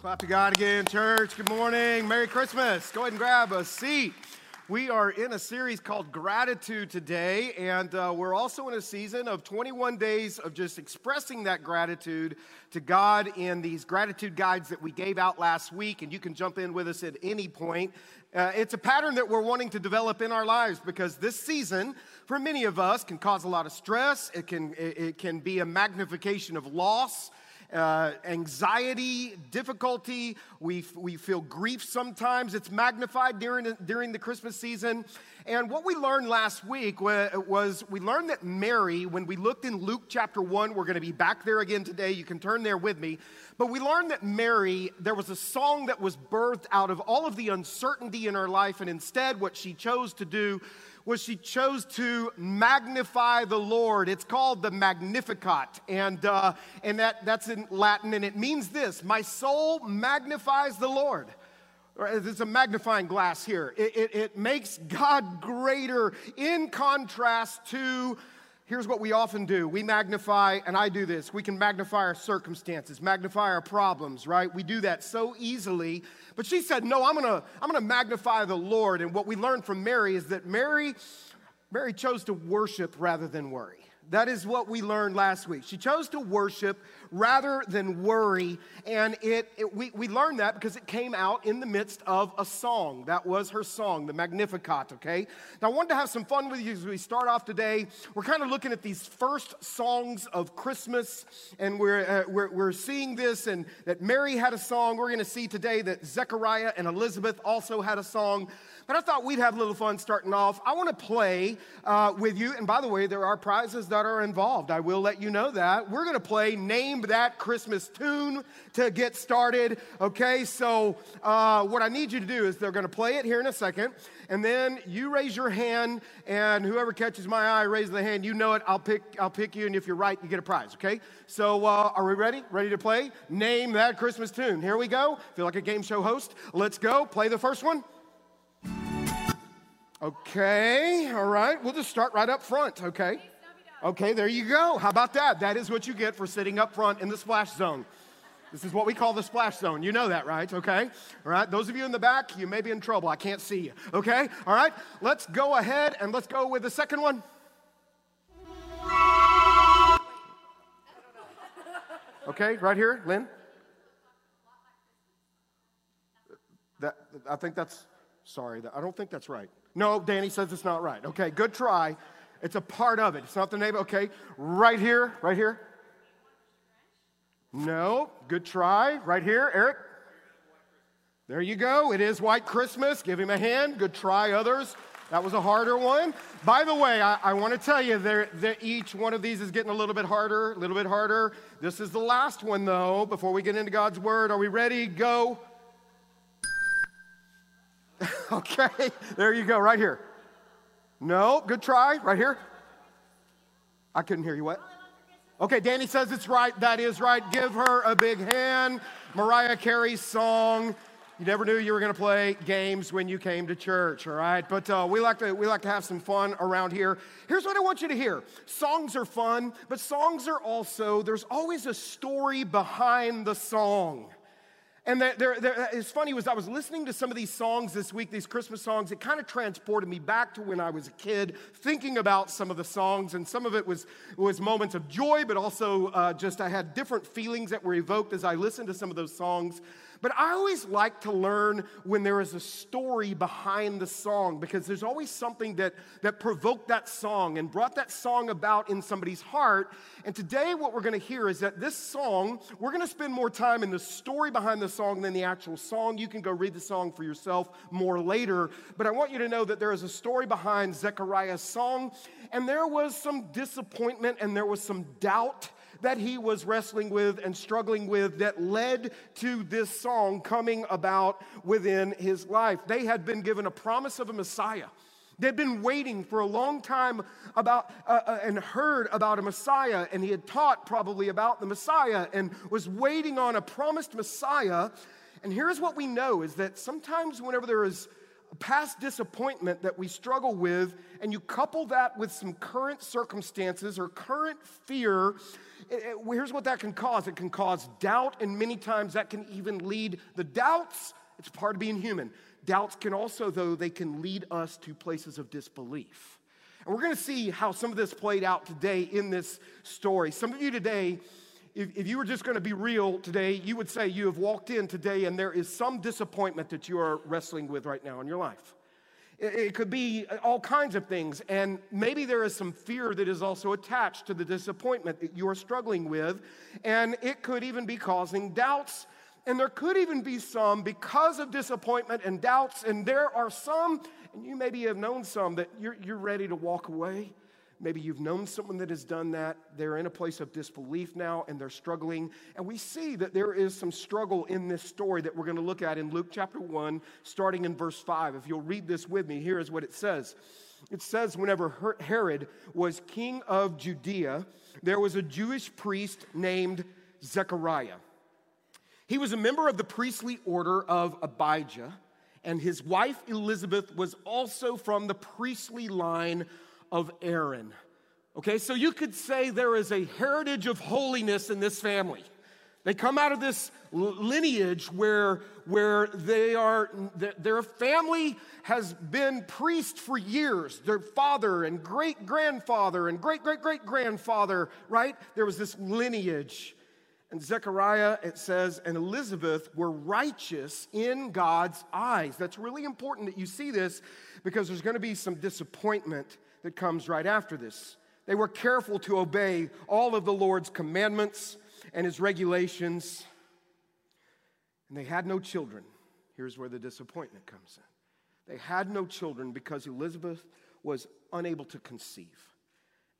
Clap to God again, church. Good morning. Merry Christmas. Go ahead and grab a seat. We are in a series called Gratitude today, and uh, we're also in a season of 21 days of just expressing that gratitude to God in these gratitude guides that we gave out last week. And you can jump in with us at any point. Uh, it's a pattern that we're wanting to develop in our lives because this season, for many of us, can cause a lot of stress. It can, it, it can be a magnification of loss uh, anxiety, difficulty. We, we feel grief sometimes. It's magnified during, during the Christmas season. And what we learned last week was we learned that Mary, when we looked in Luke chapter 1, we're going to be back there again today. You can turn there with me. But we learned that Mary, there was a song that was birthed out of all of the uncertainty in her life. And instead, what she chose to do was she chose to magnify the Lord. It's called the Magnificat, and, uh, and that, that's in Latin, and it means this My soul magnifies the Lord. It's a magnifying glass here. It, it, it makes God greater in contrast to here's what we often do we magnify, and I do this. We can magnify our circumstances, magnify our problems, right? We do that so easily. But she said, No, I'm gonna, I'm gonna magnify the Lord. And what we learned from Mary is that Mary, Mary chose to worship rather than worry. That is what we learned last week. She chose to worship rather than worry. And it, it, we, we learned that because it came out in the midst of a song. That was her song, the Magnificat, okay? Now, I wanted to have some fun with you as we start off today. We're kind of looking at these first songs of Christmas, and we're, uh, we're, we're seeing this, and that Mary had a song. We're going to see today that Zechariah and Elizabeth also had a song. But I thought we'd have a little fun starting off. I want to play uh, with you. And by the way, there are prizes that are involved. I will let you know that. We're going to play Name That Christmas Tune to get started. Okay, so uh, what I need you to do is they're going to play it here in a second. And then you raise your hand, and whoever catches my eye, raise the hand. You know it. I'll pick, I'll pick you, and if you're right, you get a prize, okay? So uh, are we ready? Ready to play? Name that Christmas tune. Here we go. Feel like a game show host. Let's go. Play the first one. Okay, all right. We'll just start right up front, okay? Okay, there you go. How about that? That is what you get for sitting up front in the splash zone. This is what we call the splash zone. You know that, right? Okay? All right. Those of you in the back, you may be in trouble. I can't see you. Okay? All right. Let's go ahead and let's go with the second one. Okay, right here, Lynn. That, I think that's, sorry, I don't think that's right. No, Danny says it's not right. Okay, good try. It's a part of it. It's not the name. Okay, right here, right here. No, good try. Right here, Eric. There you go. It is White Christmas. Give him a hand. Good try, others. That was a harder one. By the way, I, I want to tell you that each one of these is getting a little bit harder, a little bit harder. This is the last one, though, before we get into God's Word. Are we ready? Go. okay, there you go, right here. No, good try, right here. I couldn't hear you. What? Okay, Danny says it's right. That is right. Give her a big hand. Mariah Carey's song. You never knew you were going to play games when you came to church, all right? But uh, we, like to, we like to have some fun around here. Here's what I want you to hear songs are fun, but songs are also, there's always a story behind the song. And there, there, it's funny was I was listening to some of these songs this week, these Christmas songs. It kind of transported me back to when I was a kid, thinking about some of the songs, and some of it was was moments of joy, but also uh, just I had different feelings that were evoked as I listened to some of those songs. But I always like to learn when there is a story behind the song because there's always something that, that provoked that song and brought that song about in somebody's heart. And today, what we're going to hear is that this song, we're going to spend more time in the story behind the song than the actual song. You can go read the song for yourself more later. But I want you to know that there is a story behind Zechariah's song, and there was some disappointment and there was some doubt that he was wrestling with and struggling with that led to this song coming about within his life. They had been given a promise of a Messiah. They'd been waiting for a long time about uh, uh, and heard about a Messiah, and he had taught probably about the Messiah and was waiting on a promised Messiah. And here's what we know is that sometimes whenever there is past disappointment that we struggle with, and you couple that with some current circumstances or current fear, it, it, here's what that can cause it can cause doubt, and many times that can even lead the doubts. It's part of being human. Doubts can also, though, they can lead us to places of disbelief. And we're going to see how some of this played out today in this story. Some of you today, if, if you were just going to be real today, you would say you have walked in today and there is some disappointment that you are wrestling with right now in your life. It, it could be all kinds of things, and maybe there is some fear that is also attached to the disappointment that you are struggling with, and it could even be causing doubts and there could even be some because of disappointment and doubts, and there are some, and you maybe have known some, that you're, you're ready to walk away. Maybe you've known someone that has done that. They're in a place of disbelief now and they're struggling. And we see that there is some struggle in this story that we're going to look at in Luke chapter 1, starting in verse 5. If you'll read this with me, here is what it says. It says, whenever Herod was king of Judea, there was a Jewish priest named Zechariah he was a member of the priestly order of Abijah, and his wife Elizabeth was also from the priestly line of Aaron. Okay, so you could say there is a heritage of holiness in this family. They come out of this lineage where, where they are, their family has been priest for years. Their father and great grandfather and great great great grandfather, right? There was this lineage. And Zechariah, it says, and Elizabeth were righteous in God's eyes. That's really important that you see this because there's going to be some disappointment that comes right after this. They were careful to obey all of the Lord's commandments and his regulations, and they had no children. Here's where the disappointment comes in. They had no children because Elizabeth was unable to conceive.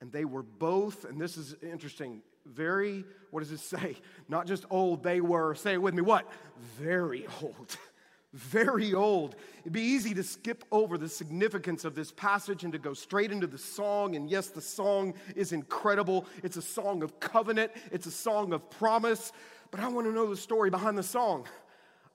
And they were both, and this is interesting, very, what does it say? Not just old, they were, say it with me, what? Very old. Very old. It'd be easy to skip over the significance of this passage and to go straight into the song. And yes, the song is incredible. It's a song of covenant, it's a song of promise. But I want to know the story behind the song.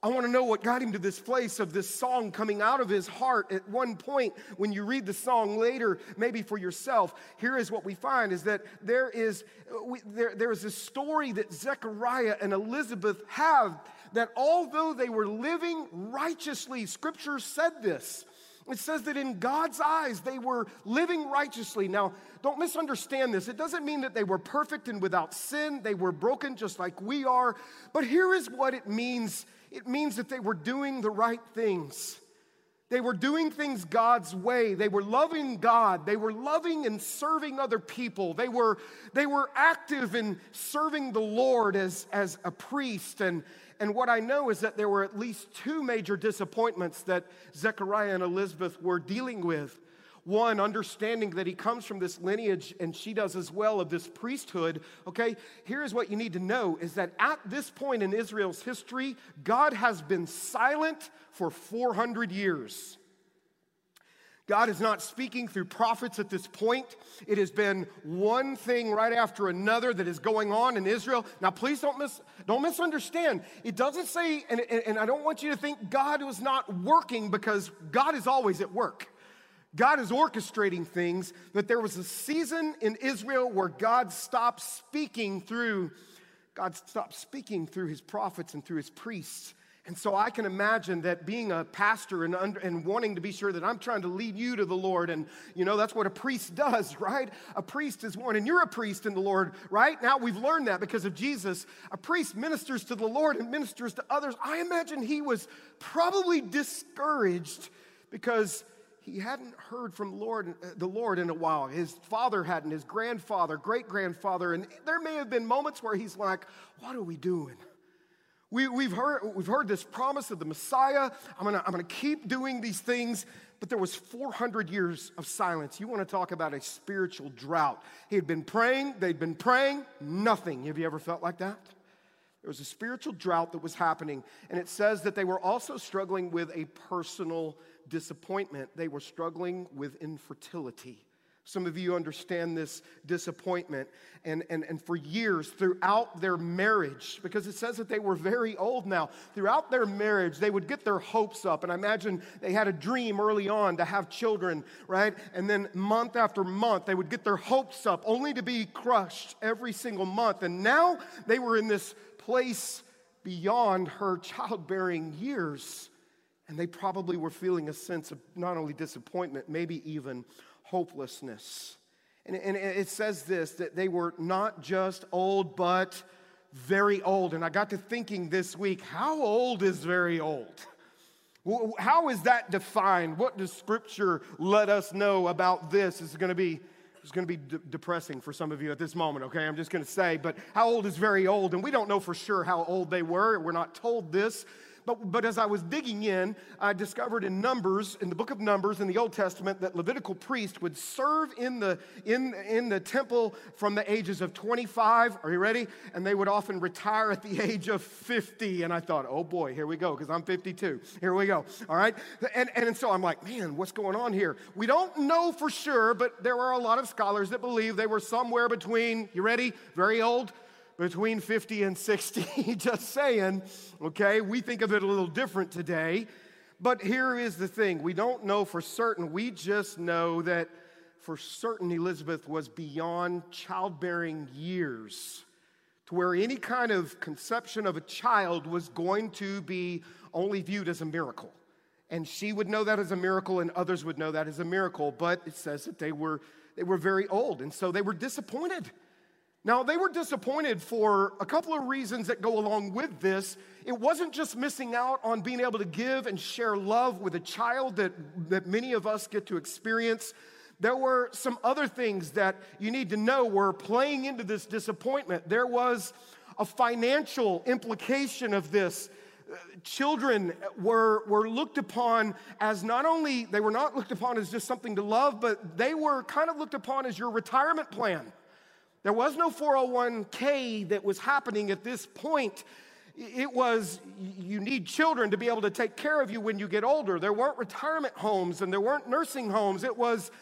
I want to know what got him to this place of this song coming out of his heart at one point when you read the song later, maybe for yourself. Here is what we find is that there is, uh, we, there, there is a story that Zechariah and Elizabeth have that although they were living righteously, scripture said this. It says that in God's eyes, they were living righteously. Now, don't misunderstand this. It doesn't mean that they were perfect and without sin. They were broken just like we are. But here is what it means it means that they were doing the right things. They were doing things God's way. They were loving God. They were loving and serving other people. They were, they were active in serving the Lord as, as a priest. And, and what I know is that there were at least two major disappointments that Zechariah and Elizabeth were dealing with. One, understanding that he comes from this lineage, and she does as well, of this priesthood. Okay, here's what you need to know is that at this point in Israel's history, God has been silent for 400 years. God is not speaking through prophets at this point. It has been one thing right after another that is going on in Israel. Now, please don't, mis- don't misunderstand. It doesn't say, and, and, and I don't want you to think God was not working because God is always at work. God is orchestrating things, that there was a season in Israel where God stopped speaking through God stopped speaking through his prophets and through his priests. And so I can imagine that being a pastor and, under, and wanting to be sure that I'm trying to lead you to the Lord. And, you know, that's what a priest does, right? A priest is one, and you're a priest in the Lord, right? Now we've learned that because of Jesus. A priest ministers to the Lord and ministers to others. I imagine he was probably discouraged because he hadn't heard from Lord, uh, the Lord in a while. His father hadn't, his grandfather, great grandfather. And there may have been moments where he's like, What are we doing? We, we've, heard, we've heard this promise of the Messiah. I'm gonna, I'm gonna keep doing these things. But there was 400 years of silence. You want to talk about a spiritual drought. He had been praying, they'd been praying, nothing. Have you ever felt like that? There was a spiritual drought that was happening. And it says that they were also struggling with a personal disappointment. They were struggling with infertility. Some of you understand this disappointment. And, and, and for years, throughout their marriage, because it says that they were very old now, throughout their marriage, they would get their hopes up. And I imagine they had a dream early on to have children, right? And then month after month, they would get their hopes up, only to be crushed every single month. And now they were in this place beyond her childbearing years. And they probably were feeling a sense of not only disappointment, maybe even hopelessness. And, and it says this that they were not just old, but very old. And I got to thinking this week how old is very old? How is that defined? What does Scripture let us know about this? Is going to be it's going to be de- depressing for some of you at this moment, okay? I'm just going to say, but how old is very old? And we don't know for sure how old they were. We're not told this, but, but as I was digging in, I discovered in Numbers, in the book of Numbers in the Old Testament, that Levitical priests would serve in the, in, in the temple from the ages of 25. Are you ready? And they would often retire at the age of 50. And I thought, oh boy, here we go, because I'm 52. Here we go. All right? And, and so I'm like, man, what's going on here? We don't know for sure, but there are a lot of scholars that believe they were somewhere between, you ready? Very old between 50 and 60. Just saying, okay? We think of it a little different today. But here is the thing we don't know for certain. We just know that for certain Elizabeth was beyond childbearing years to where any kind of conception of a child was going to be only viewed as a miracle. And she would know that as a miracle, and others would know that as a miracle. But it says that they were, they were very old, and so they were disappointed. Now, they were disappointed for a couple of reasons that go along with this. It wasn't just missing out on being able to give and share love with a child that, that many of us get to experience. There were some other things that you need to know were playing into this disappointment. There was a financial implication of this. Children were, were looked upon as not only, they were not looked upon as just something to love, but they were kind of looked upon as your retirement plan. There was no 401k that was happening at this point. It was you need children to be able to take care of you when you get older. There weren't retirement homes and there weren't nursing homes. It was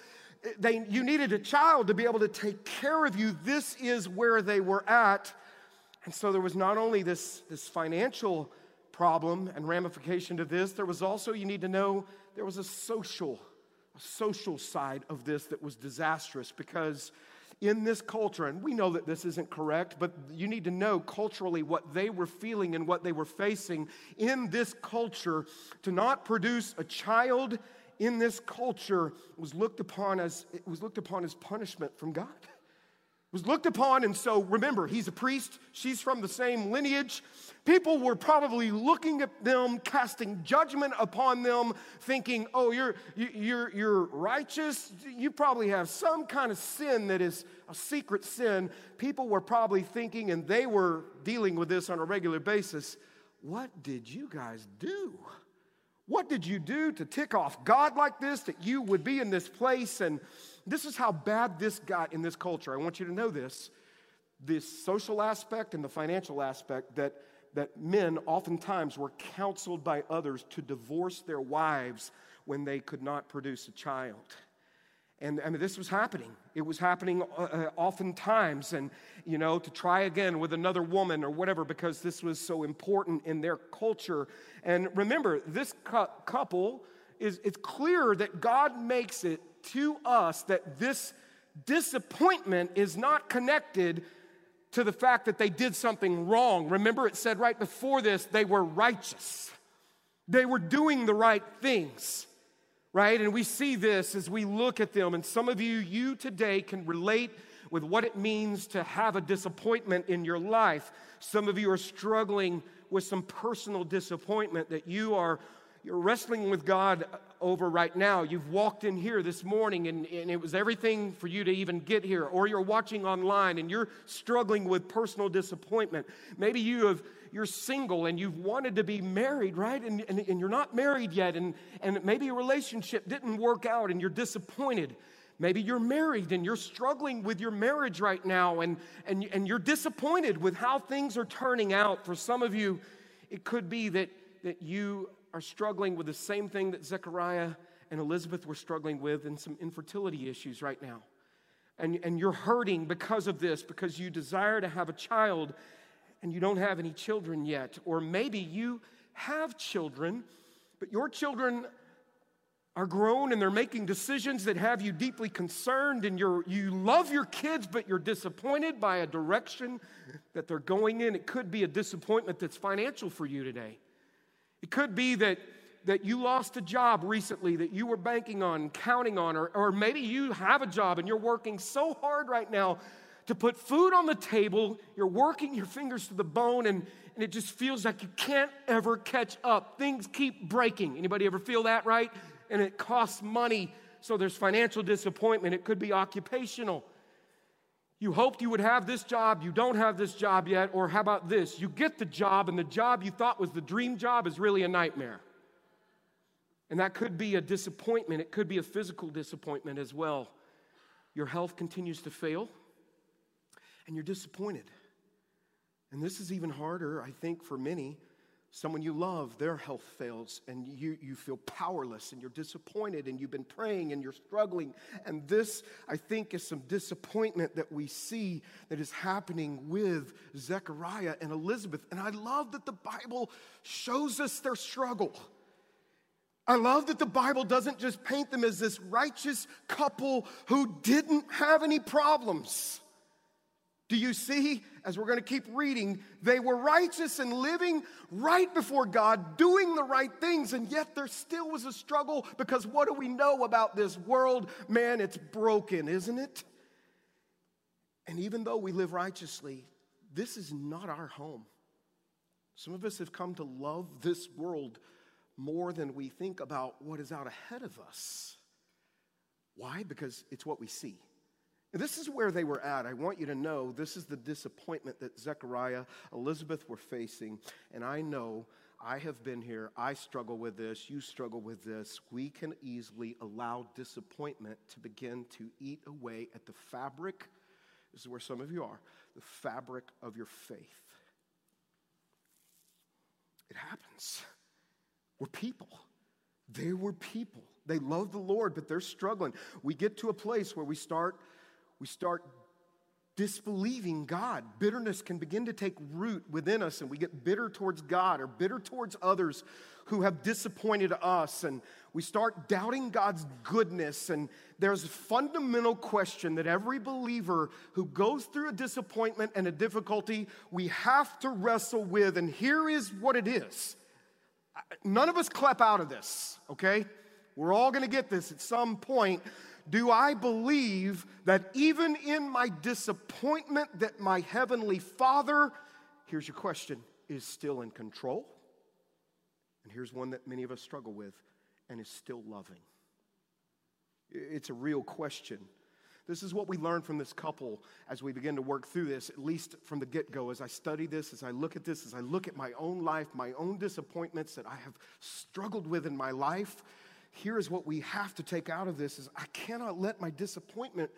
they, you needed a child to be able to take care of you. This is where they were at. And so there was not only this, this financial problem and ramification to this, there was also, you need to know, there was a social, a social side of this that was disastrous because in this culture, and we know that this isn't correct, but you need to know culturally what they were feeling and what they were facing in this culture. To not produce a child in this culture was looked upon as it was looked upon as punishment from God. Was looked upon, and so remember, he's a priest, she's from the same lineage. People were probably looking at them, casting judgment upon them, thinking, oh, you're, you're, you're righteous. You probably have some kind of sin that is a secret sin. People were probably thinking, and they were dealing with this on a regular basis what did you guys do? What did you do to tick off God like this, that you would be in this place? And this is how bad this got in this culture. I want you to know this this social aspect and the financial aspect that that men oftentimes were counseled by others to divorce their wives when they could not produce a child. And I mean, this was happening. It was happening uh, uh oftentimes, and you know, to try again with another woman or whatever, because this was so important in their culture. And remember, this cu- couple is it's clear that God makes it to us that this disappointment is not connected to the fact that they did something wrong. Remember, it said right before this, they were righteous. They were doing the right things, right? And we see this as we look at them. And some of you, you today can relate with what it means to have a disappointment in your life. Some of you are struggling with some personal disappointment that you are you're wrestling with God over right now. You've walked in here this morning and, and it was everything for you to even get here, or you're watching online and you're struggling with personal disappointment. Maybe you have you're single and you've wanted to be married, right? And, and, and you're not married yet, and, and maybe a relationship didn't work out and you're disappointed. Maybe you're married and you're struggling with your marriage right now and, and, and you're disappointed with how things are turning out. For some of you, it could be that, that you are struggling with the same thing that Zechariah and Elizabeth were struggling with and some infertility issues right now. and, and you're hurting because of this, because you desire to have a child and you don't have any children yet. Or maybe you have children, but your children are grown and they're making decisions that have you deeply concerned and you're, you love your kids but you're disappointed by a direction that they're going in it could be a disappointment that's financial for you today it could be that that you lost a job recently that you were banking on counting on or, or maybe you have a job and you're working so hard right now to put food on the table. You're working your fingers to the bone and, and it just feels like you can't ever catch up. Things keep breaking. Anybody ever feel that right? And it costs money, so there's financial disappointment. It could be occupational. You hoped you would have this job, you don't have this job yet, or how about this? You get the job, and the job you thought was the dream job is really a nightmare. And that could be a disappointment, it could be a physical disappointment as well. Your health continues to fail, and you're disappointed. And this is even harder, I think, for many Someone you love, their health fails, and you, you feel powerless and you're disappointed, and you've been praying and you're struggling. And this, I think, is some disappointment that we see that is happening with Zechariah and Elizabeth. And I love that the Bible shows us their struggle. I love that the Bible doesn't just paint them as this righteous couple who didn't have any problems. Do you see, as we're going to keep reading, they were righteous and living right before God, doing the right things, and yet there still was a struggle because what do we know about this world? Man, it's broken, isn't it? And even though we live righteously, this is not our home. Some of us have come to love this world more than we think about what is out ahead of us. Why? Because it's what we see. This is where they were at. I want you to know this is the disappointment that Zechariah, Elizabeth were facing. And I know I have been here. I struggle with this. You struggle with this. We can easily allow disappointment to begin to eat away at the fabric. This is where some of you are the fabric of your faith. It happens. We're people. They were people. They love the Lord, but they're struggling. We get to a place where we start we start disbelieving God. Bitterness can begin to take root within us, and we get bitter towards God or bitter towards others who have disappointed us. And we start doubting God's goodness. And there's a fundamental question that every believer who goes through a disappointment and a difficulty, we have to wrestle with. And here is what it is none of us clap out of this, okay? We're all gonna get this at some point do I believe that even in my disappointment that my heavenly Father, here's your question, is still in control? And here's one that many of us struggle with and is still loving. It's a real question. This is what we learn from this couple as we begin to work through this, at least from the get go. As I study this, as I look at this, as I look at my own life, my own disappointments that I have struggled with in my life, here is what we have to take out of this is I cannot let my disappointment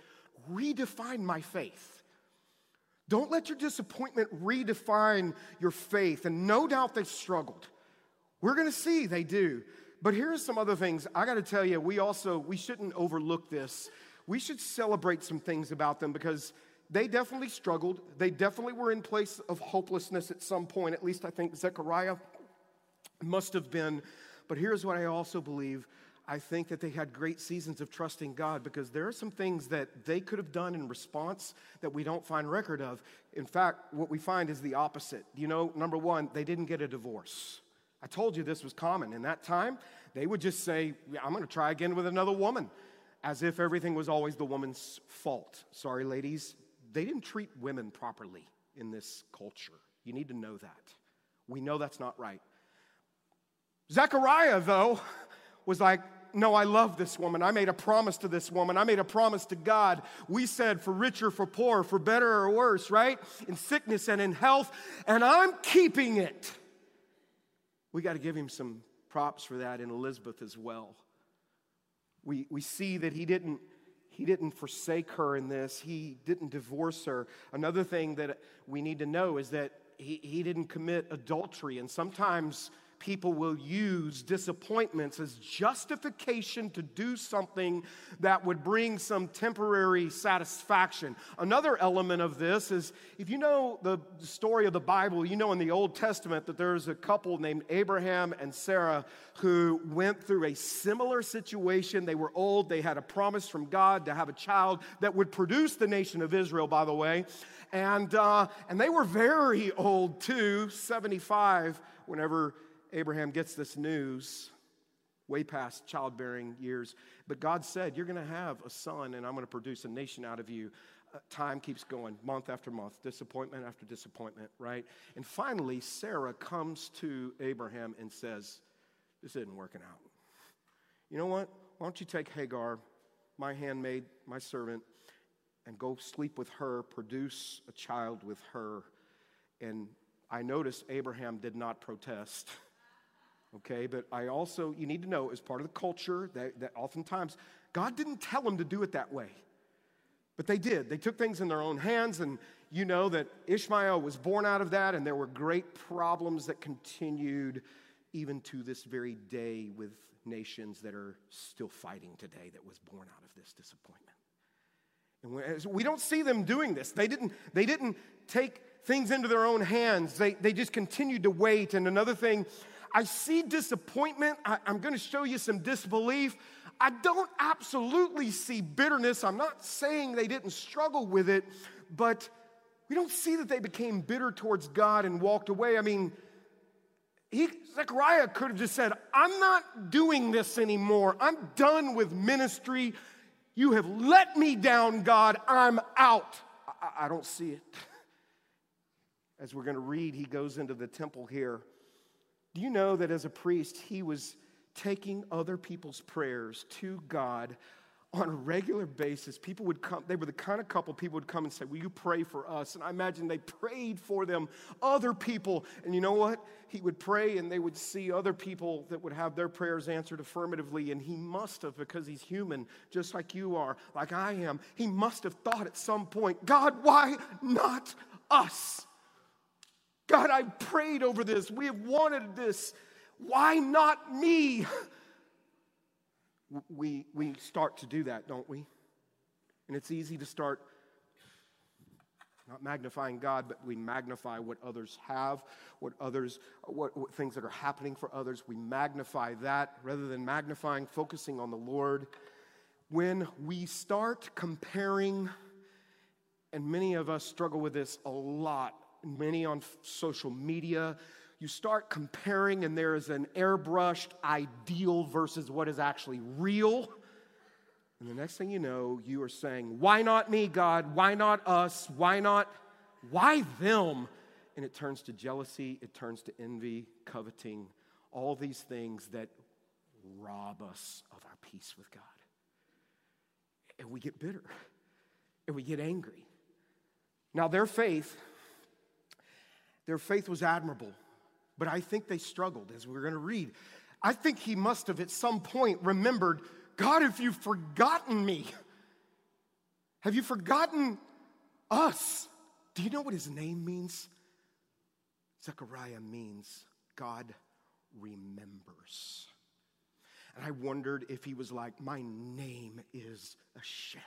redefine my faith. Don't let your disappointment redefine your faith. And no doubt they struggled. We're going to see they do. But here are some other things. I got to tell you, we also we shouldn't overlook this. We should celebrate some things about them because they definitely struggled. They definitely were in place of hopelessness at some point. At least I think Zechariah must have been. But here's what I also believe I think that they had great seasons of trusting God because there are some things that they could have done in response that we don't find record of. In fact, what we find is the opposite. You know, number one, they didn't get a divorce. I told you this was common. In that time, they would just say, I'm going to try again with another woman, as if everything was always the woman's fault. Sorry, ladies, they didn't treat women properly in this culture. You need to know that. We know that's not right. Zechariah, though, was like, no, I love this woman. I made a promise to this woman. I made a promise to God. We said for richer, for poor, for better or worse, right? In sickness and in health, and I'm keeping it. We got to give him some props for that in Elizabeth as well. We, we see that he didn't, he didn't forsake her in this, he didn't divorce her. Another thing that we need to know is that he, he didn't commit adultery. And sometimes people will use disappointments as justification to do something that would bring some temporary satisfaction. Another element of this is if you know the story of the Bible, you know in the Old Testament that there's a couple named Abraham and Sarah who went through a similar situation. They were old, they had a promise from God to have a child that would produce the nation of Israel, by the way. And, uh, and they were very old too, 75, whenever Abraham gets this news way past childbearing years. But God said, You're going to have a son, and I'm going to produce a nation out of you. Uh, time keeps going, month after month, disappointment after disappointment, right? And finally, Sarah comes to Abraham and says, This isn't working out. You know what? Why don't you take Hagar, my handmaid, my servant, and go sleep with her, produce a child with her? And I noticed Abraham did not protest. okay? But I also, you need to know, as part of the culture, that, that oftentimes God didn't tell them to do it that way. But they did. They took things in their own hands, and you know that Ishmael was born out of that, and there were great problems that continued even to this very day with nations that are still fighting today that was born out of this disappointment. And we don't see them doing this. They didn't, they didn't take things into their own hands, they, they just continued to wait. And another thing I see disappointment. I, am going to show you some disbelief. I don't absolutely see bitterness. I'm not saying they didn't struggle with it, but we don't see that they became bitter towards God and walked away. I mean, he, Zechariah could have just said, I'm not doing this anymore. I'm done with ministry. You have let me down, God. I'm out. I, I don't see it. As we're going to read, he goes into the temple here do you know that as a priest, he was taking other people's prayers to God on a regular basis? People would come, they were the kind of couple people would come and say, Will you pray for us? And I imagine they prayed for them, other people. And you know what? He would pray and they would see other people that would have their prayers answered affirmatively. And he must have, because he's human, just like you are, like I am, he must have thought at some point, God, why not us? God, I've prayed over this. We have wanted this. Why not me? We, we start to do that, don't we? And it's easy to start not magnifying God, but we magnify what others have, what others, what, what things that are happening for others. We magnify that rather than magnifying, focusing on the Lord. When we start comparing, and many of us struggle with this a lot many on social media. You start comparing, and there is an airbrushed ideal versus what is actually real. And the next thing you know, you are saying, Why not me, God? Why not us? Why not? Why them? And it turns to jealousy, it turns to envy, coveting, all these things that rob us of our peace with God. And we get bitter and we get angry. Now, their faith their faith was admirable, but I think they struggled, as we're going to read. I think he must have at some point remembered God, have you forgotten me? Have you forgotten us? Do you know what his name means? Zechariah means God remembers. And I wondered if he was like, My name is a sham.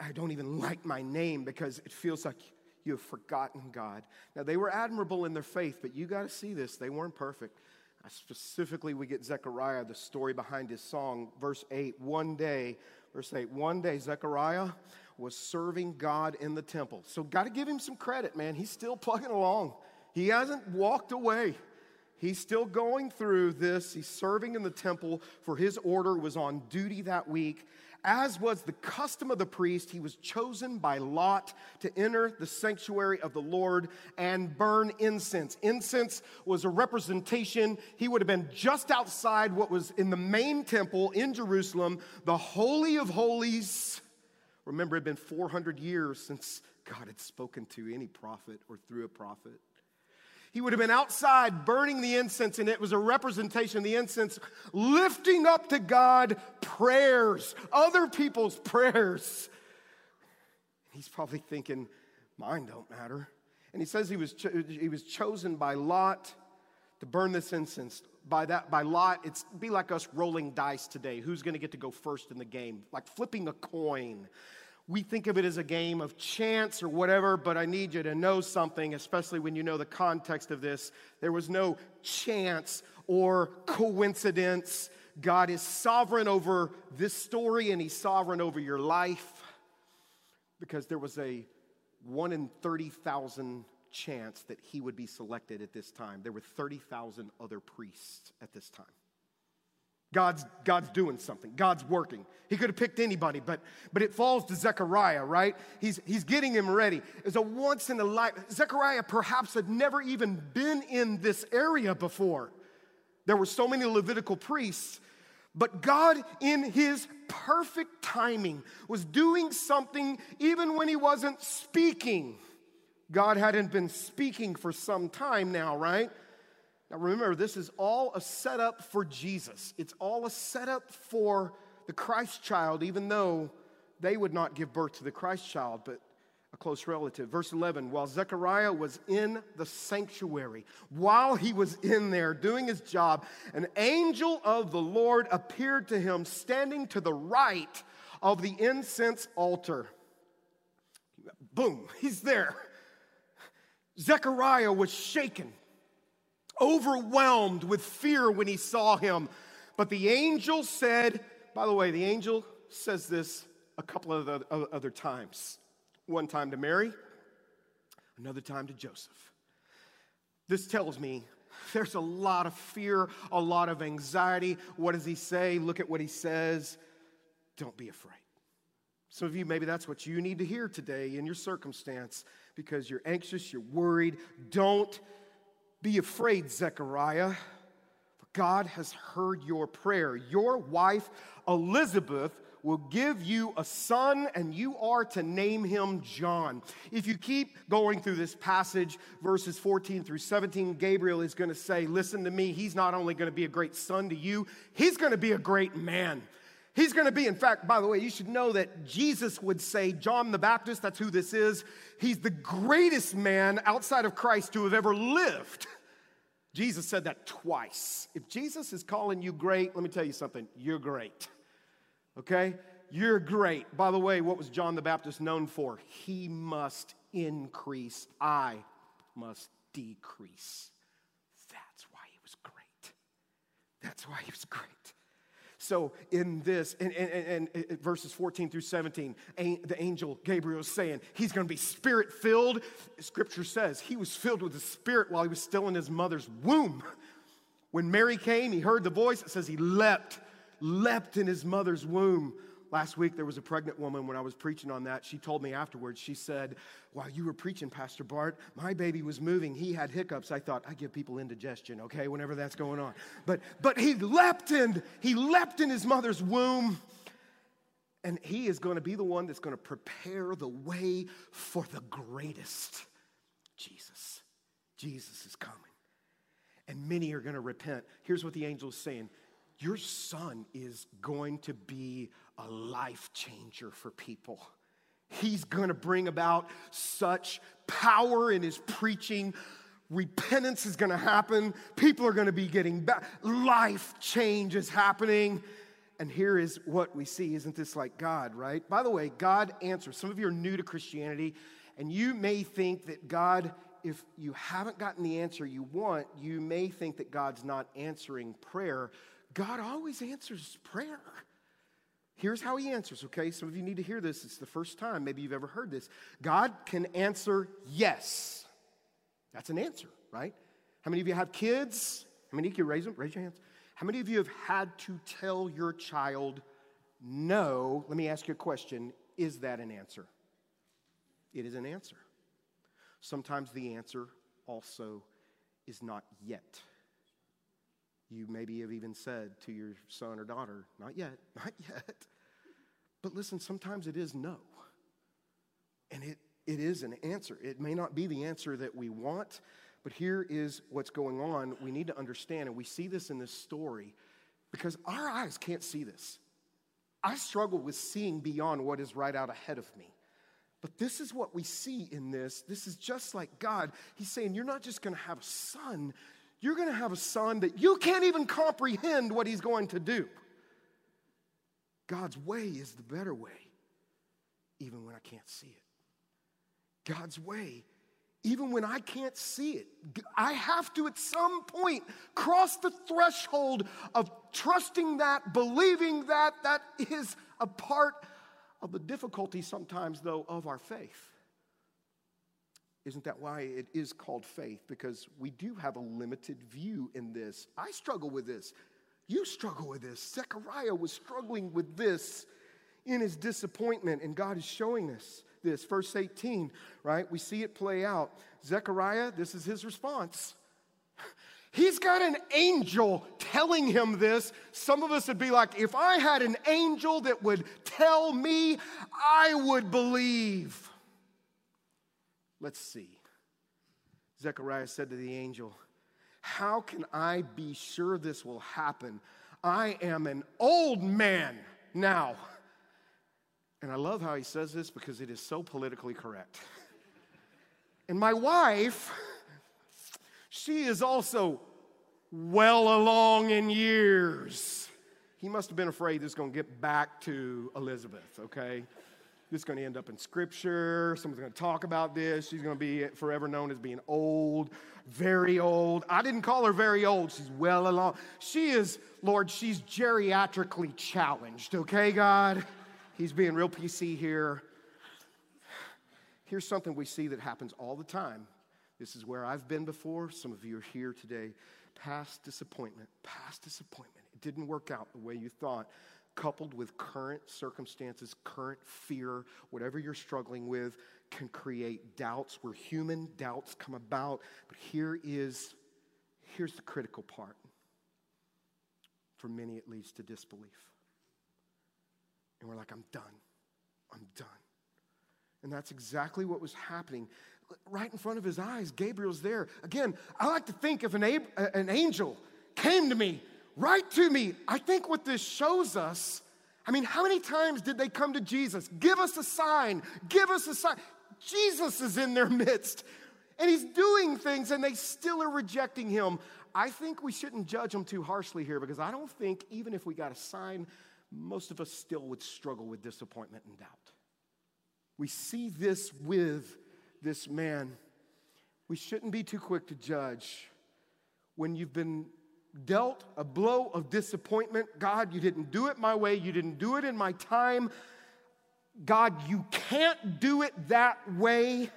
I, don't even like my name because it feels like you have forgotten God. Now, they were admirable in their faith, but you got to see this. They weren't perfect. Specifically, we get Zechariah, the story behind his song, verse 8. One day, verse 8, one day Zechariah was serving God in the temple. So, got to give him some credit, man. He's still plugging along, he hasn't walked away. He's still going through this. He's serving in the temple, for his order was on duty that week. As was the custom of the priest, he was chosen by lot to enter the sanctuary of the Lord and burn incense. Incense was a representation, he would have been just outside what was in the main temple in Jerusalem, the Holy of Holies. Remember, it had been 400 years since God had spoken to any prophet or through a prophet. He would have been outside burning the incense, and it was a representation of the incense lifting up to God prayers, other people's prayers. He's probably thinking, mine don't matter. And he says he was, cho- he was chosen by lot to burn this incense. By that, by lot, it's be like us rolling dice today. Who's going to get to go first in the game? Like flipping a coin. We think of it as a game of chance or whatever, but I need you to know something, especially when you know the context of this. There was no chance or coincidence. God is sovereign over this story and He's sovereign over your life because there was a 1 in 30,000 chance that he would be selected at this time. There were 30,000 other priests at this time. God's, God's doing something. God's working. He could have picked anybody, but, but it falls to Zechariah, right? He's, he's getting him ready. It's a once in a life. Zechariah perhaps had never even been in this area before. There were so many Levitical priests, but God, in his perfect timing, was doing something even when he wasn't speaking. God hadn't been speaking for some time now, right? Now remember, this is all a setup for Jesus. It's all a setup for the Christ child, even though they would not give birth to the Christ child, but a close relative. Verse 11 While Zechariah was in the sanctuary, while he was in there doing his job, an angel of the Lord appeared to him standing to the right of the incense altar. Boom, he's there. Zechariah was shaken, overwhelmed with fear when he saw him. But the angel said, by the way, the angel says this a couple of other times. One time to Mary, another time to Joseph. This tells me there's a lot of fear, a lot of anxiety. What does he say? Look at what he says. Don't be afraid. Some of you, maybe that's what you need to hear today in your circumstance because you're anxious, you're worried. Don't be afraid, Zechariah, for God has heard your prayer. Your wife, Elizabeth, will give you a son, and you are to name him John. If you keep going through this passage, verses 14 through 17, Gabriel is going to say, Listen to me, he's not only going to be a great son to you, he's going to be a great man. He's going to be, in fact, by the way, you should know that Jesus would say, John the Baptist, that's who this is, he's the greatest man outside of Christ to have ever lived. Jesus said that twice. If Jesus is calling you great, let me tell you something, you're great. Okay? You're great. By the way, what was John the Baptist known for? He must increase, I must decrease. That's why he was great. That's why he was great. So, in this, and, and, and, verses 14 through 17, the angel Gabriel is saying he's going to be spirit filled. Scripture says he was filled with the Spirit while he was still in his mother's womb. When Mary came, he heard the voice. It says he leapt, leapt in his mother's womb. Last week, there was a pregnant woman when I was preaching on that. She told me afterwards, she said, While you were preaching, Pastor Bart, my baby was moving. He had hiccups. I thought, I give people indigestion, okay, whenever that's going on. But, but he leapt in, he leapt in his mother's womb. And he is going to be the one that's going to prepare the way for the greatest Jesus. Jesus is coming. And many are going to repent. Here's what the angel is saying Your son is going to be a life changer for people. He's going to bring about such power in his preaching. Repentance is going to happen. People are going to be getting back. Life change is happening. And here is what we see. Isn't this like God, right? By the way, God answers. Some of you are new to Christianity, and you may think that God, if you haven't gotten the answer you want, you may think that God's not answering prayer. God always answers prayer. Here's how he answers, okay? Some of you need to hear this. It's the first time maybe you've ever heard this. God can answer yes. That's an answer, right? How many of you have kids? How many of you raise them? Raise your hands. How many of you have had to tell your child no? Let me ask you a question. Is that an answer? It is an answer. Sometimes the answer also is not yet. You maybe have even said to your son or daughter, Not yet, not yet. But listen, sometimes it is no. And it, it is an answer. It may not be the answer that we want, but here is what's going on. We need to understand, and we see this in this story because our eyes can't see this. I struggle with seeing beyond what is right out ahead of me. But this is what we see in this. This is just like God. He's saying, You're not just going to have a son, you're going to have a son that you can't even comprehend what he's going to do. God's way is the better way, even when I can't see it. God's way, even when I can't see it, I have to at some point cross the threshold of trusting that, believing that. That is a part of the difficulty sometimes, though, of our faith. Isn't that why it is called faith? Because we do have a limited view in this. I struggle with this. You struggle with this. Zechariah was struggling with this in his disappointment, and God is showing us this. Verse 18, right? We see it play out. Zechariah, this is his response. He's got an angel telling him this. Some of us would be like, if I had an angel that would tell me, I would believe. Let's see. Zechariah said to the angel, How can I be sure this will happen? I am an old man now. And I love how he says this because it is so politically correct. And my wife, she is also well along in years. He must have been afraid this is going to get back to Elizabeth, okay? This is going to end up in scripture. Someone's going to talk about this. She's going to be forever known as being old, very old. I didn't call her very old. She's well along. She is, Lord, she's geriatrically challenged, okay, God? He's being real PC here. Here's something we see that happens all the time this is where I've been before. Some of you are here today. Past disappointment, past disappointment. It didn't work out the way you thought, coupled with current circumstances, current fear, whatever you're struggling with, can create doubts. We're human, doubts come about. But here is here's the critical part for many it leads to disbelief. And we're like, I'm done. I'm done. And that's exactly what was happening right in front of his eyes. Gabriel's there. Again, I like to think if an, ab- an angel came to me, right to me, I think what this shows us. I mean, how many times did they come to Jesus? Give us a sign, give us a sign. Jesus is in their midst and he's doing things and they still are rejecting him. I think we shouldn't judge him too harshly here because I don't think, even if we got a sign, most of us still would struggle with disappointment and doubt. We see this with this man. We shouldn't be too quick to judge. When you've been dealt a blow of disappointment, God, you didn't do it my way, you didn't do it in my time. God, you can't do it that way.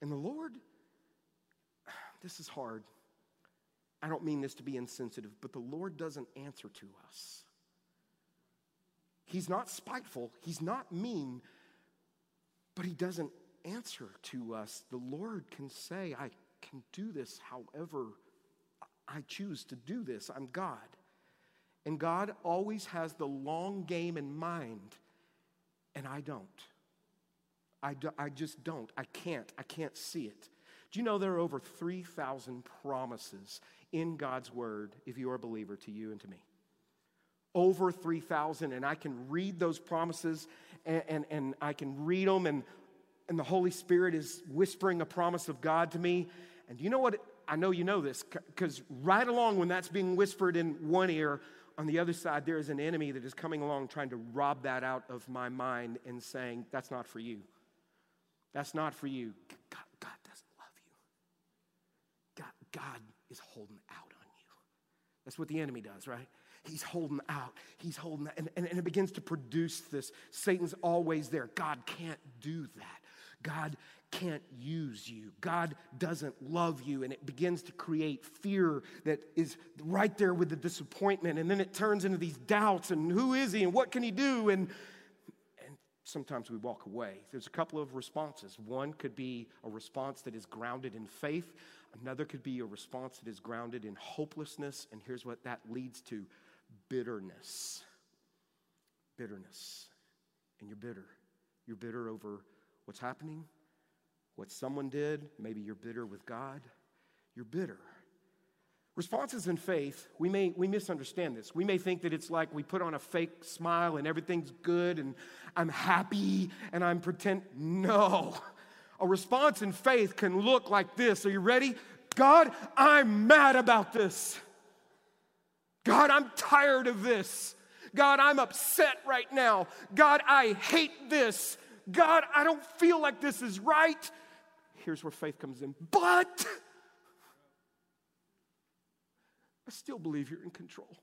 And the Lord, this is hard. I don't mean this to be insensitive, but the Lord doesn't answer to us. He's not spiteful, He's not mean, but He doesn't answer to us. The Lord can say, I can do this however I choose to do this. I'm God. And God always has the long game in mind, and I don't. I, do, I just don't. I can't. I can't see it. Do you know there are over 3,000 promises in God's word, if you are a believer, to you and to me? Over 3,000, and I can read those promises and, and, and I can read them, and and the Holy Spirit is whispering a promise of God to me. And do you know what? I know you know this because right along when that's being whispered in one ear, on the other side, there is an enemy that is coming along trying to rob that out of my mind and saying, That's not for you. That's not for you. God, God doesn't love you. God, God is holding out on you. That's what the enemy does, right? He's holding out. He's holding out. And, and, and it begins to produce this. Satan's always there. God can't do that. God can't use you. God doesn't love you. And it begins to create fear that is right there with the disappointment. And then it turns into these doubts and who is he and what can he do? And, and sometimes we walk away. There's a couple of responses. One could be a response that is grounded in faith, another could be a response that is grounded in hopelessness. And here's what that leads to bitterness. Bitterness. And you're bitter. You're bitter over what's happening, what someone did. Maybe you're bitter with God. You're bitter. Responses in faith, we may we misunderstand this. We may think that it's like we put on a fake smile and everything's good and I'm happy and I'm pretend. No. A response in faith can look like this. Are you ready? God, I'm mad about this. God, I'm tired of this. God, I'm upset right now. God, I hate this. God, I don't feel like this is right. Here's where faith comes in. But I still believe you're in control.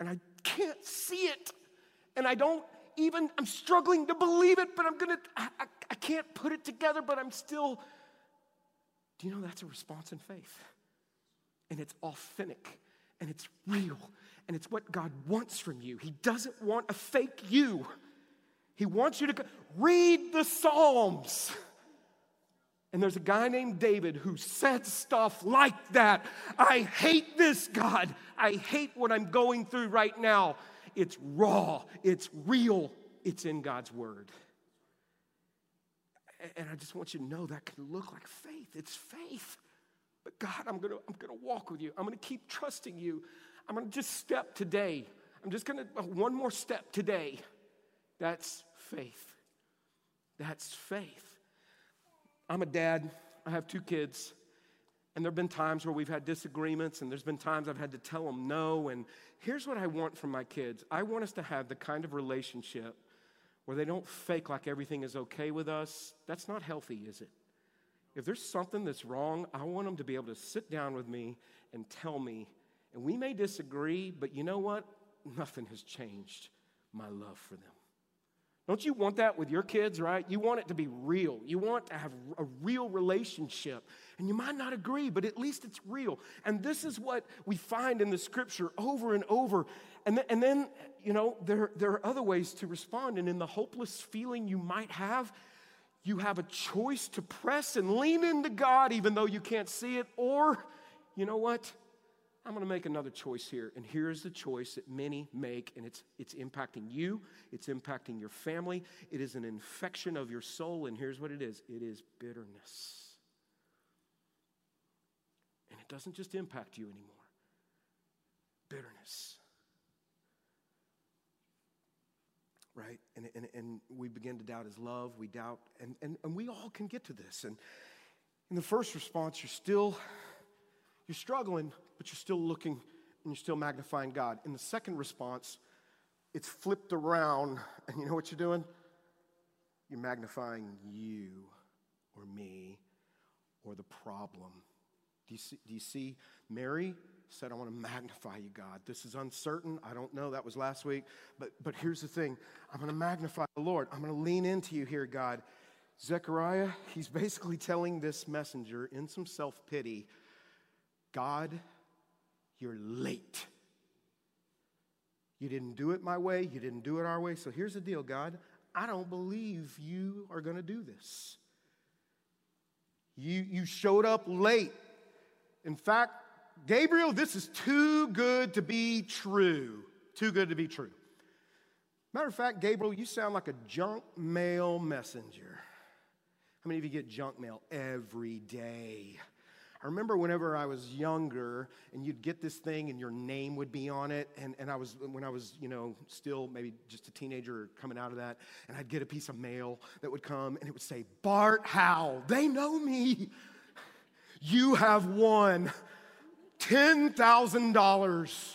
And I can't see it. And I don't even, I'm struggling to believe it, but I'm gonna, I, I, I can't put it together, but I'm still. Do you know that's a response in faith? And it's authentic and it's real and it's what God wants from you. He doesn't want a fake you. He wants you to read the Psalms. And there's a guy named David who said stuff like that. I hate this, God. I hate what I'm going through right now. It's raw, it's real, it's in God's word. And I just want you to know that can look like faith. It's faith. But God, I'm gonna, I'm gonna walk with you. I'm gonna keep trusting you. I'm gonna just step today. I'm just gonna, uh, one more step today. That's faith. That's faith. I'm a dad, I have two kids, and there have been times where we've had disagreements, and there's been times I've had to tell them no. And here's what I want from my kids I want us to have the kind of relationship where they don't fake like everything is okay with us. That's not healthy, is it? If there's something that's wrong, I want them to be able to sit down with me and tell me. And we may disagree, but you know what? Nothing has changed my love for them. Don't you want that with your kids, right? You want it to be real. You want to have a real relationship. And you might not agree, but at least it's real. And this is what we find in the scripture over and over. And, th- and then, you know, there, there are other ways to respond. And in the hopeless feeling you might have, you have a choice to press and lean into God even though you can't see it. Or, you know what? I'm going to make another choice here. And here's the choice that many make, and it's, it's impacting you, it's impacting your family, it is an infection of your soul, and here's what it is it is bitterness. And it doesn't just impact you anymore bitterness. Right? And, and, and we begin to doubt his love. We doubt, and, and, and we all can get to this. And in the first response, you're still you're struggling, but you're still looking and you're still magnifying God. In the second response, it's flipped around, and you know what you're doing? You're magnifying you or me or the problem. Do you see, do you see? Mary said, I want to magnify you, God. This is uncertain. I don't know. That was last week. But, but here's the thing I'm going to magnify the Lord. I'm going to lean into you here, God. Zechariah, he's basically telling this messenger in some self pity God, you're late. You didn't do it my way, you didn't do it our way. So here's the deal, God. I don't believe you are going to do this. You, you showed up late. In fact, Gabriel, this is too good to be true. Too good to be true. Matter of fact, Gabriel, you sound like a junk mail messenger. How many of you get junk mail every day? I remember whenever I was younger and you'd get this thing and your name would be on it. And, and I was, when I was, you know, still maybe just a teenager coming out of that, and I'd get a piece of mail that would come and it would say, Bart Howell, they know me. You have won $10,000.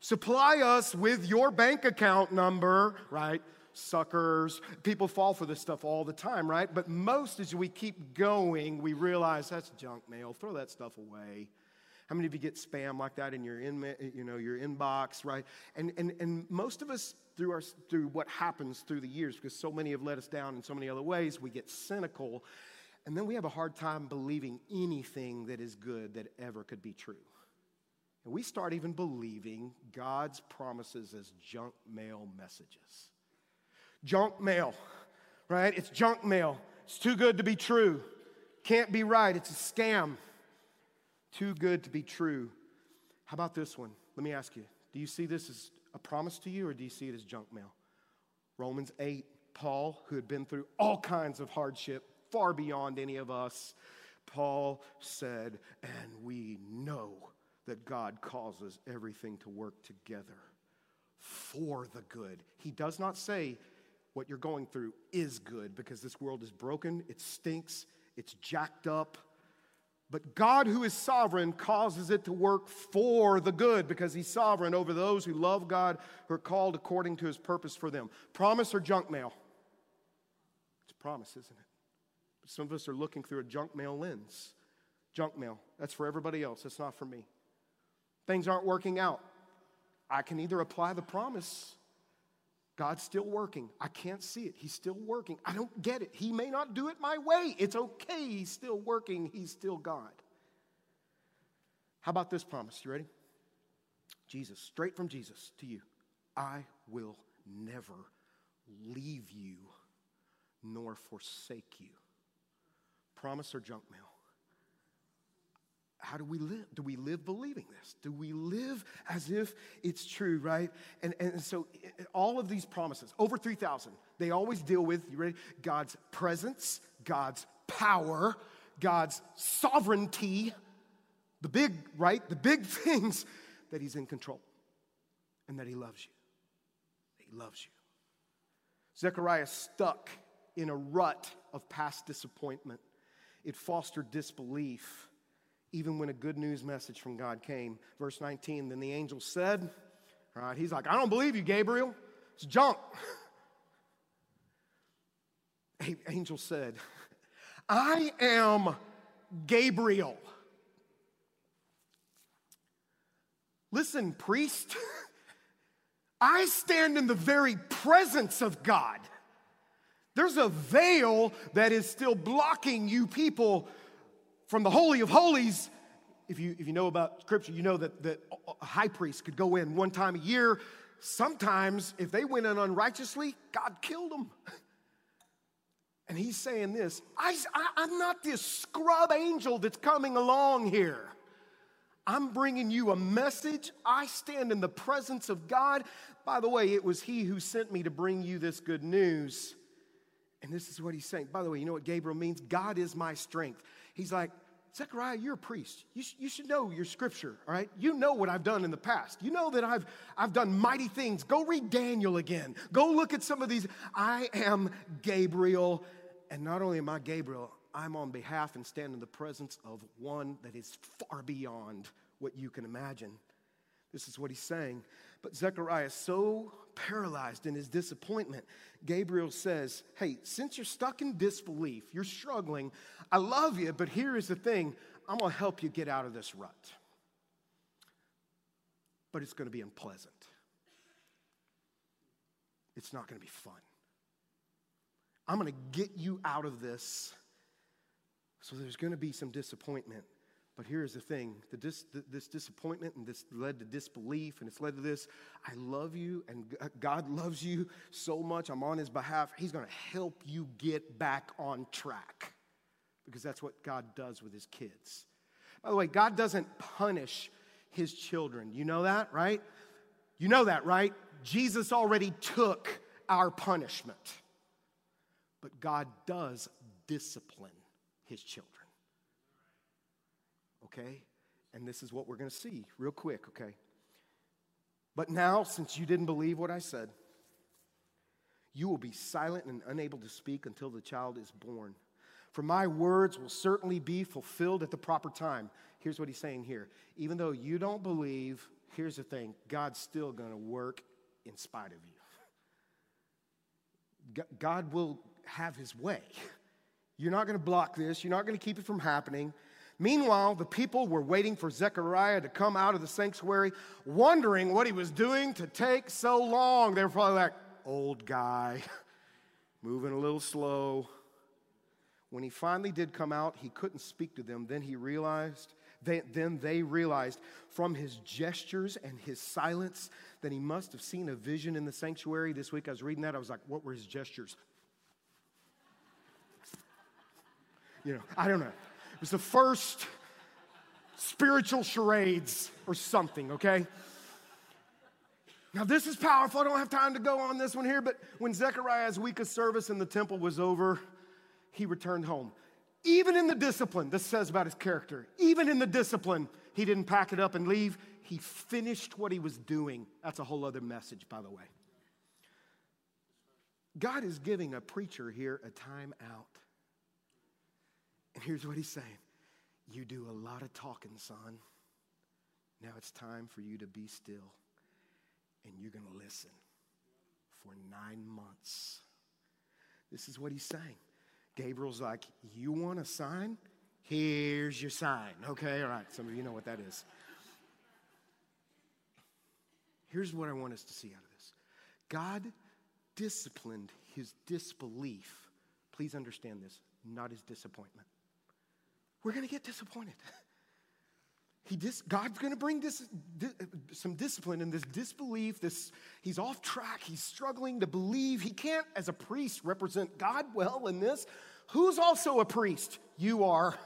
Supply us with your bank account number, right? Suckers. People fall for this stuff all the time, right? But most, as we keep going, we realize that's junk mail. Throw that stuff away. How many of you get spam like that in your in, you know your inbox, right? And and and most of us through our through what happens through the years, because so many have let us down in so many other ways, we get cynical, and then we have a hard time believing anything that is good that ever could be true. And we start even believing God's promises as junk mail messages junk mail, right? It's junk mail. It's too good to be true. Can't be right. It's a scam. Too good to be true. How about this one? Let me ask you do you see this as a promise to you or do you see it as junk mail? Romans 8, Paul, who had been through all kinds of hardship, far beyond any of us, Paul said, and we know that God causes everything to work together for the good. He does not say what you're going through is good because this world is broken, it stinks, it's jacked up. But God, who is sovereign, causes it to work for the good because He's sovereign over those who love God, who are called according to His purpose for them. Promise or junk mail? It's promise, isn't it? Some of us are looking through a junk mail lens. Junk mail, that's for everybody else, that's not for me. Things aren't working out. I can either apply the promise God's still working. I can't see it. He's still working. I don't get it. He may not do it my way. It's okay. He's still working. He's still God. How about this promise? You ready? Jesus, straight from Jesus to you I will never leave you nor forsake you. Promise or junk mail? How do we live? Do we live believing this? Do we live as if it's true, right? And, and so all of these promises, over 3,000, they always deal with, you ready? God's presence, God's power, God's sovereignty, the big, right? The big things that He's in control and that He loves you. He loves you. Zechariah stuck in a rut of past disappointment. It fostered disbelief even when a good news message from God came. Verse 19, then the angel said, All right, he's like, I don't believe you, Gabriel. It's junk. Angel said, I am Gabriel. Listen, priest, I stand in the very presence of God. There's a veil that is still blocking you people from the Holy of Holies, if you, if you know about Scripture, you know that, that a high priest could go in one time a year. Sometimes, if they went in unrighteously, God killed them. And he's saying this I, I, am not this scrub angel that's coming along here. I'm bringing you a message. I stand in the presence of God. By the way, it was He who sent me to bring you this good news. And this is what He's saying. By the way, you know what Gabriel means? God is my strength. He's like, Zechariah, you're a priest. You, sh- you should know your scripture, all right? You know what I've done in the past. You know that I've, I've done mighty things. Go read Daniel again. Go look at some of these. I am Gabriel. And not only am I Gabriel, I'm on behalf and stand in the presence of one that is far beyond what you can imagine. This is what he's saying. But Zechariah is so paralyzed in his disappointment. Gabriel says, Hey, since you're stuck in disbelief, you're struggling, I love you, but here is the thing I'm to help you get out of this rut. But it's to be unpleasant. It's not to be fun. I'm to get you out of this. So there's to be some disappointment. But here's the thing dis, this disappointment and this led to disbelief, and it's led to this I love you, and uh, God loves you so much. I'm on his behalf. He's going to help you get back on track because that's what God does with his kids. By the way, God doesn't punish his children. You know that, right? You know that, right? Jesus already took our punishment. But God does discipline his children. Okay? And this is what we're going to see real quick, okay? But now, since you didn't believe what I said, you will be silent and unable to speak until the child is born. For my words will certainly be fulfilled at the proper time. Here's what he's saying here. Even though you don't believe, here's the thing God's still going to work in spite of you. God will have his way. You're not going to block this, you're not going to keep it from happening. Meanwhile, the people were waiting for Zechariah to come out of the sanctuary, wondering what he was doing to take so long. They were probably like, old guy, moving a little slow. When he finally did come out, he couldn't speak to them. Then he realized, they, then they realized from his gestures and his silence that he must have seen a vision in the sanctuary. This week I was reading that. I was like, what were his gestures? You know, I don't know. It was the first spiritual charades or something, okay? Now, this is powerful. I don't have time to go on this one here, but when Zechariah's week of service in the temple was over, he returned home. Even in the discipline, this says about his character, even in the discipline, he didn't pack it up and leave. He finished what he was doing. That's a whole other message, by the way. God is giving a preacher here a time out. And here's what he's saying You do a lot of talking, son. Now it's time for you to be still, and you're going to listen for nine months. This is what he's saying. Gabriel's like, You want a sign? Here's your sign. Okay, all right. Some of you know what that is. Here's what I want us to see out of this God disciplined his disbelief. Please understand this, not his disappointment. We're going to get disappointed. He dis, God's going to bring dis, some discipline in this disbelief. This he's off track. He's struggling to believe. He can't, as a priest, represent God well in this. Who's also a priest? You are.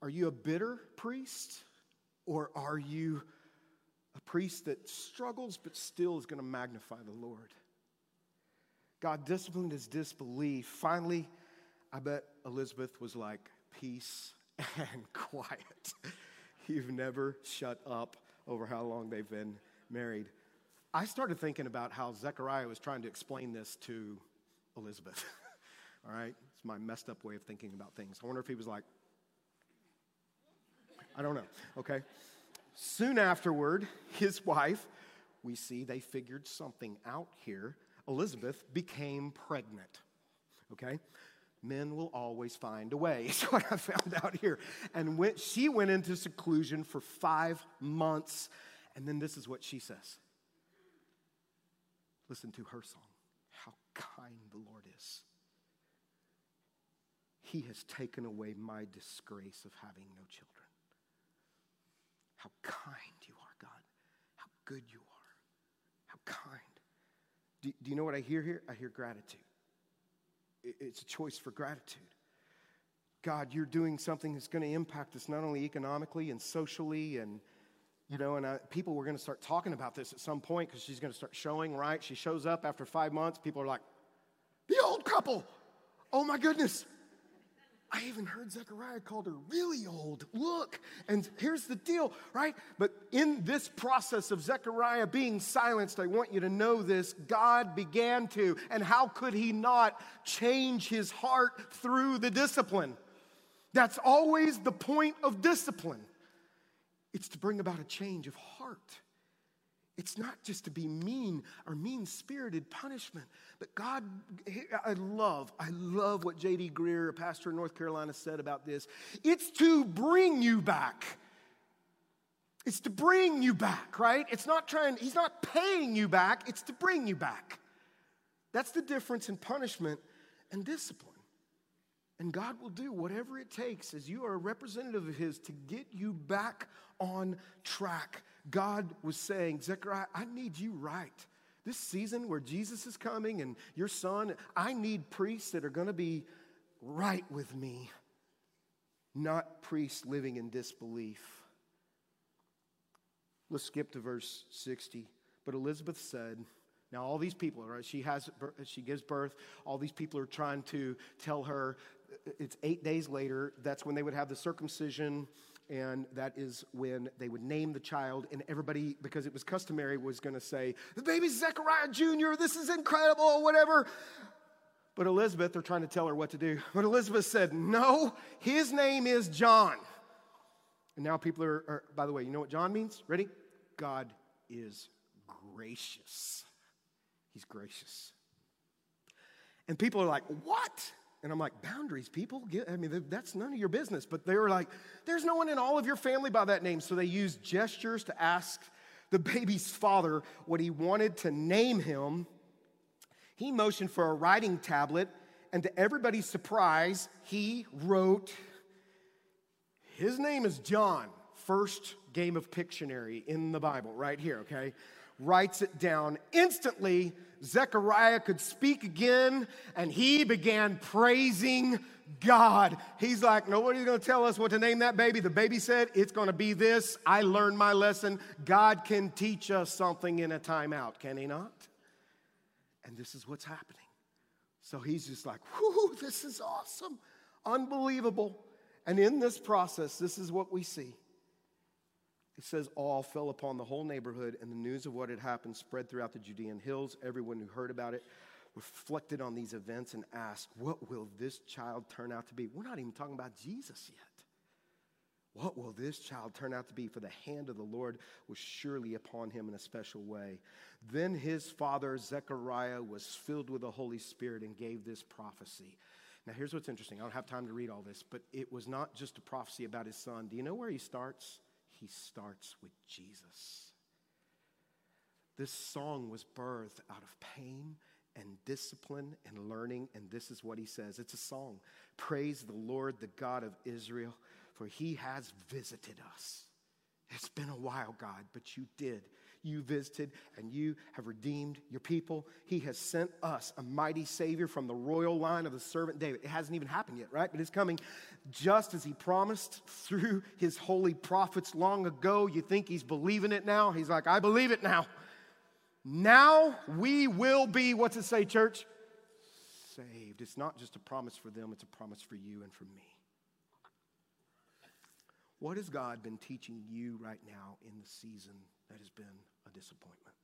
Are you a bitter priest, or are you a priest that struggles but still is going to magnify the Lord? God disciplined his disbelief. Finally, I bet Elizabeth was like, peace and quiet. You've never shut up over how long they've been married. I started thinking about how Zechariah was trying to explain this to Elizabeth. All right? It's my messed up way of thinking about things. I wonder if he was like, I don't know. Okay? Soon afterward, his wife, we see they figured something out here. Elizabeth became pregnant. Okay? Men will always find a way, is what I found out here. And when, she went into seclusion for five months. And then this is what she says Listen to her song. How kind the Lord is. He has taken away my disgrace of having no children. How kind you are, God. How good you are. How kind. Do, do you know what I hear here? I hear gratitude it's a choice for gratitude. God, you're doing something that's going to impact us not only economically and socially and you know, and I, people were going to start talking about this at some point because she's going to start showing, right? She shows up after five months. People are like, the old couple. Oh my goodness. I even heard Zechariah called her really old. Look, and here's the deal, right? But in this process of Zechariah being silenced, I want you to know this God began to, and how could he not change his heart through the discipline? That's always the point of discipline. It's to bring about a change of heart. It's not just to be mean or mean spirited punishment, but God, I love, I love what J.D. Greear, a pastor in North Carolina, said about this. It's to bring you back. It's to bring you back, right? It's not trying, he's not paying you back, it's to bring you back. That's the difference in punishment and discipline. And God will do whatever it takes as you are a representative of His to get you back on track. God was saying, Zechariah, I need you right. This season where Jesus is coming and your son, I need priests that are going to be right with me, not priests living in disbelief. Let's skip to verse 60. But Elizabeth said, now all these people, right? She has, she gives birth. All these people are trying to tell her. It's eight days later. That's when they would have the circumcision and that is when they would name the child, and everybody, because it was customary, was going to say, The baby's Zechariah Jr., this is incredible, whatever. But Elizabeth, they're trying to tell her what to do. But Elizabeth said, No, his name is John. And now people are, are by the way, you know what John means? Ready? God is gracious. He's gracious. And people are like, What? And I'm like, boundaries, people? I mean, that's none of your business. But they were like, there's no one in all of your family by that name. So they used gestures to ask the baby's father what he wanted to name him. He motioned for a writing tablet, and to everybody's surprise, he wrote, His name is John, first game of Pictionary in the Bible, right here, okay? Writes it down. Instantly, Zechariah could speak again and he began praising God. He's like, nobody's gonna tell us what to name that baby. The baby said, it's gonna be this. I learned my lesson. God can teach us something in a timeout, can he not? And this is what's happening. So he's just like, whoo, this is awesome, unbelievable. And in this process, this is what we see It says, Awe fell upon the whole neighborhood, and the news of what had happened spread throughout the Judean hills. Everyone who heard about it reflected on these events and asked, What will this child turn out to be? We're not even talking about Jesus yet. What will this child turn out to be? For the hand of the Lord was surely upon him in a special way. Then his father, Zechariah, was filled with the Holy Spirit and gave this prophecy. Now, here's what's interesting. I don't have time to read all this, but it was not just a prophecy about his son. Do you know where he starts? He starts with Jesus. This song was birthed out of pain and discipline and learning, and this is what he says it's a song. Praise the Lord, the God of Israel for he has visited us. It's been a while, God, but you did. You visited and you have redeemed your people. He has sent us a mighty Savior from the royal line of the servant David. It hasn't even happened yet, right? But it's coming just as He promised through His holy prophets long ago. You think He's believing it now? He's like, I believe it now. Now we will be, what's it say, church? Saved. It's not just a promise for them, it's a promise for you and for me. What has God been teaching you right now in the season that has been disappointment?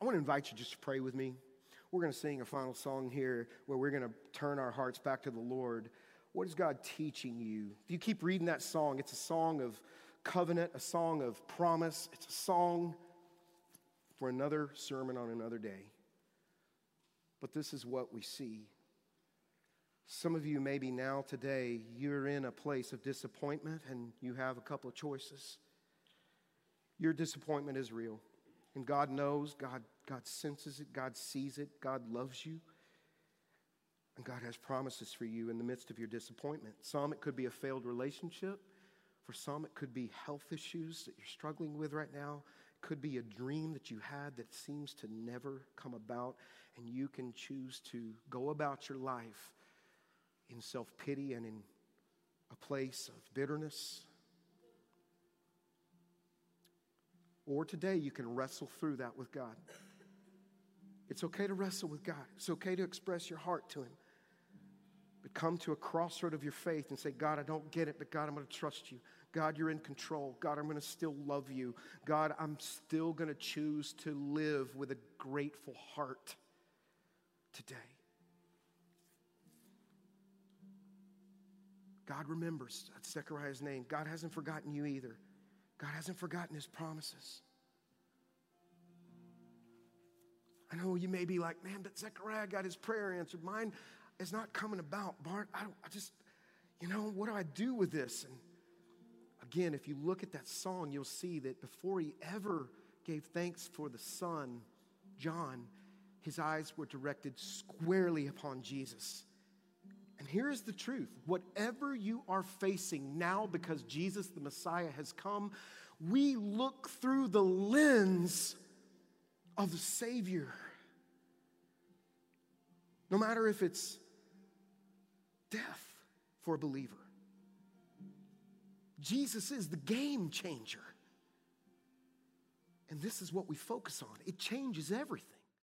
I want to invite you just to pray with me. We're going to sing a final song here where we're going to turn our hearts back to the Lord. What is God teaching you? If you keep reading that song, it's a song of covenant, a song of promise, it's a song for another sermon on another day. But this is what we see some of you, maybe now today, you're in a place of disappointment and you have a couple of choices. Your disappointment is real. And God knows, God, God senses it, God sees it, God loves you. And God has promises for you in the midst of your disappointment. Some, it could be a failed relationship. For some, it could be health issues that you're struggling with right now. It could be a dream that you had that seems to never come about. And you can choose to go about your life in self pity and in a place of bitterness. Or today you can wrestle through that with God. It's okay to wrestle with God, it's okay to express your heart to Him. But come to a crossroad of your faith and say, God, I don't get it, but God, I'm going to trust you. God, you're in control. God, I'm going to still love you. God, I'm still going to choose to live with a grateful heart today. God remembers. Zechariah's name. God hasn't forgotten you either. God hasn't forgotten his promises. I know you may be like, man, but Zechariah got his prayer answered. Mine is not coming about. Bart, I, I just, you know, what do I do with this? And again, if you look at that song, you'll see that before he ever gave thanks for the son, John, his eyes were directed squarely upon Jesus. And here's the truth whatever you are facing now because Jesus the Messiah has come, we look through the lens of the Savior. No matter if it's death for a believer, Jesus is the game changer. And this is what we focus on. It changes everything.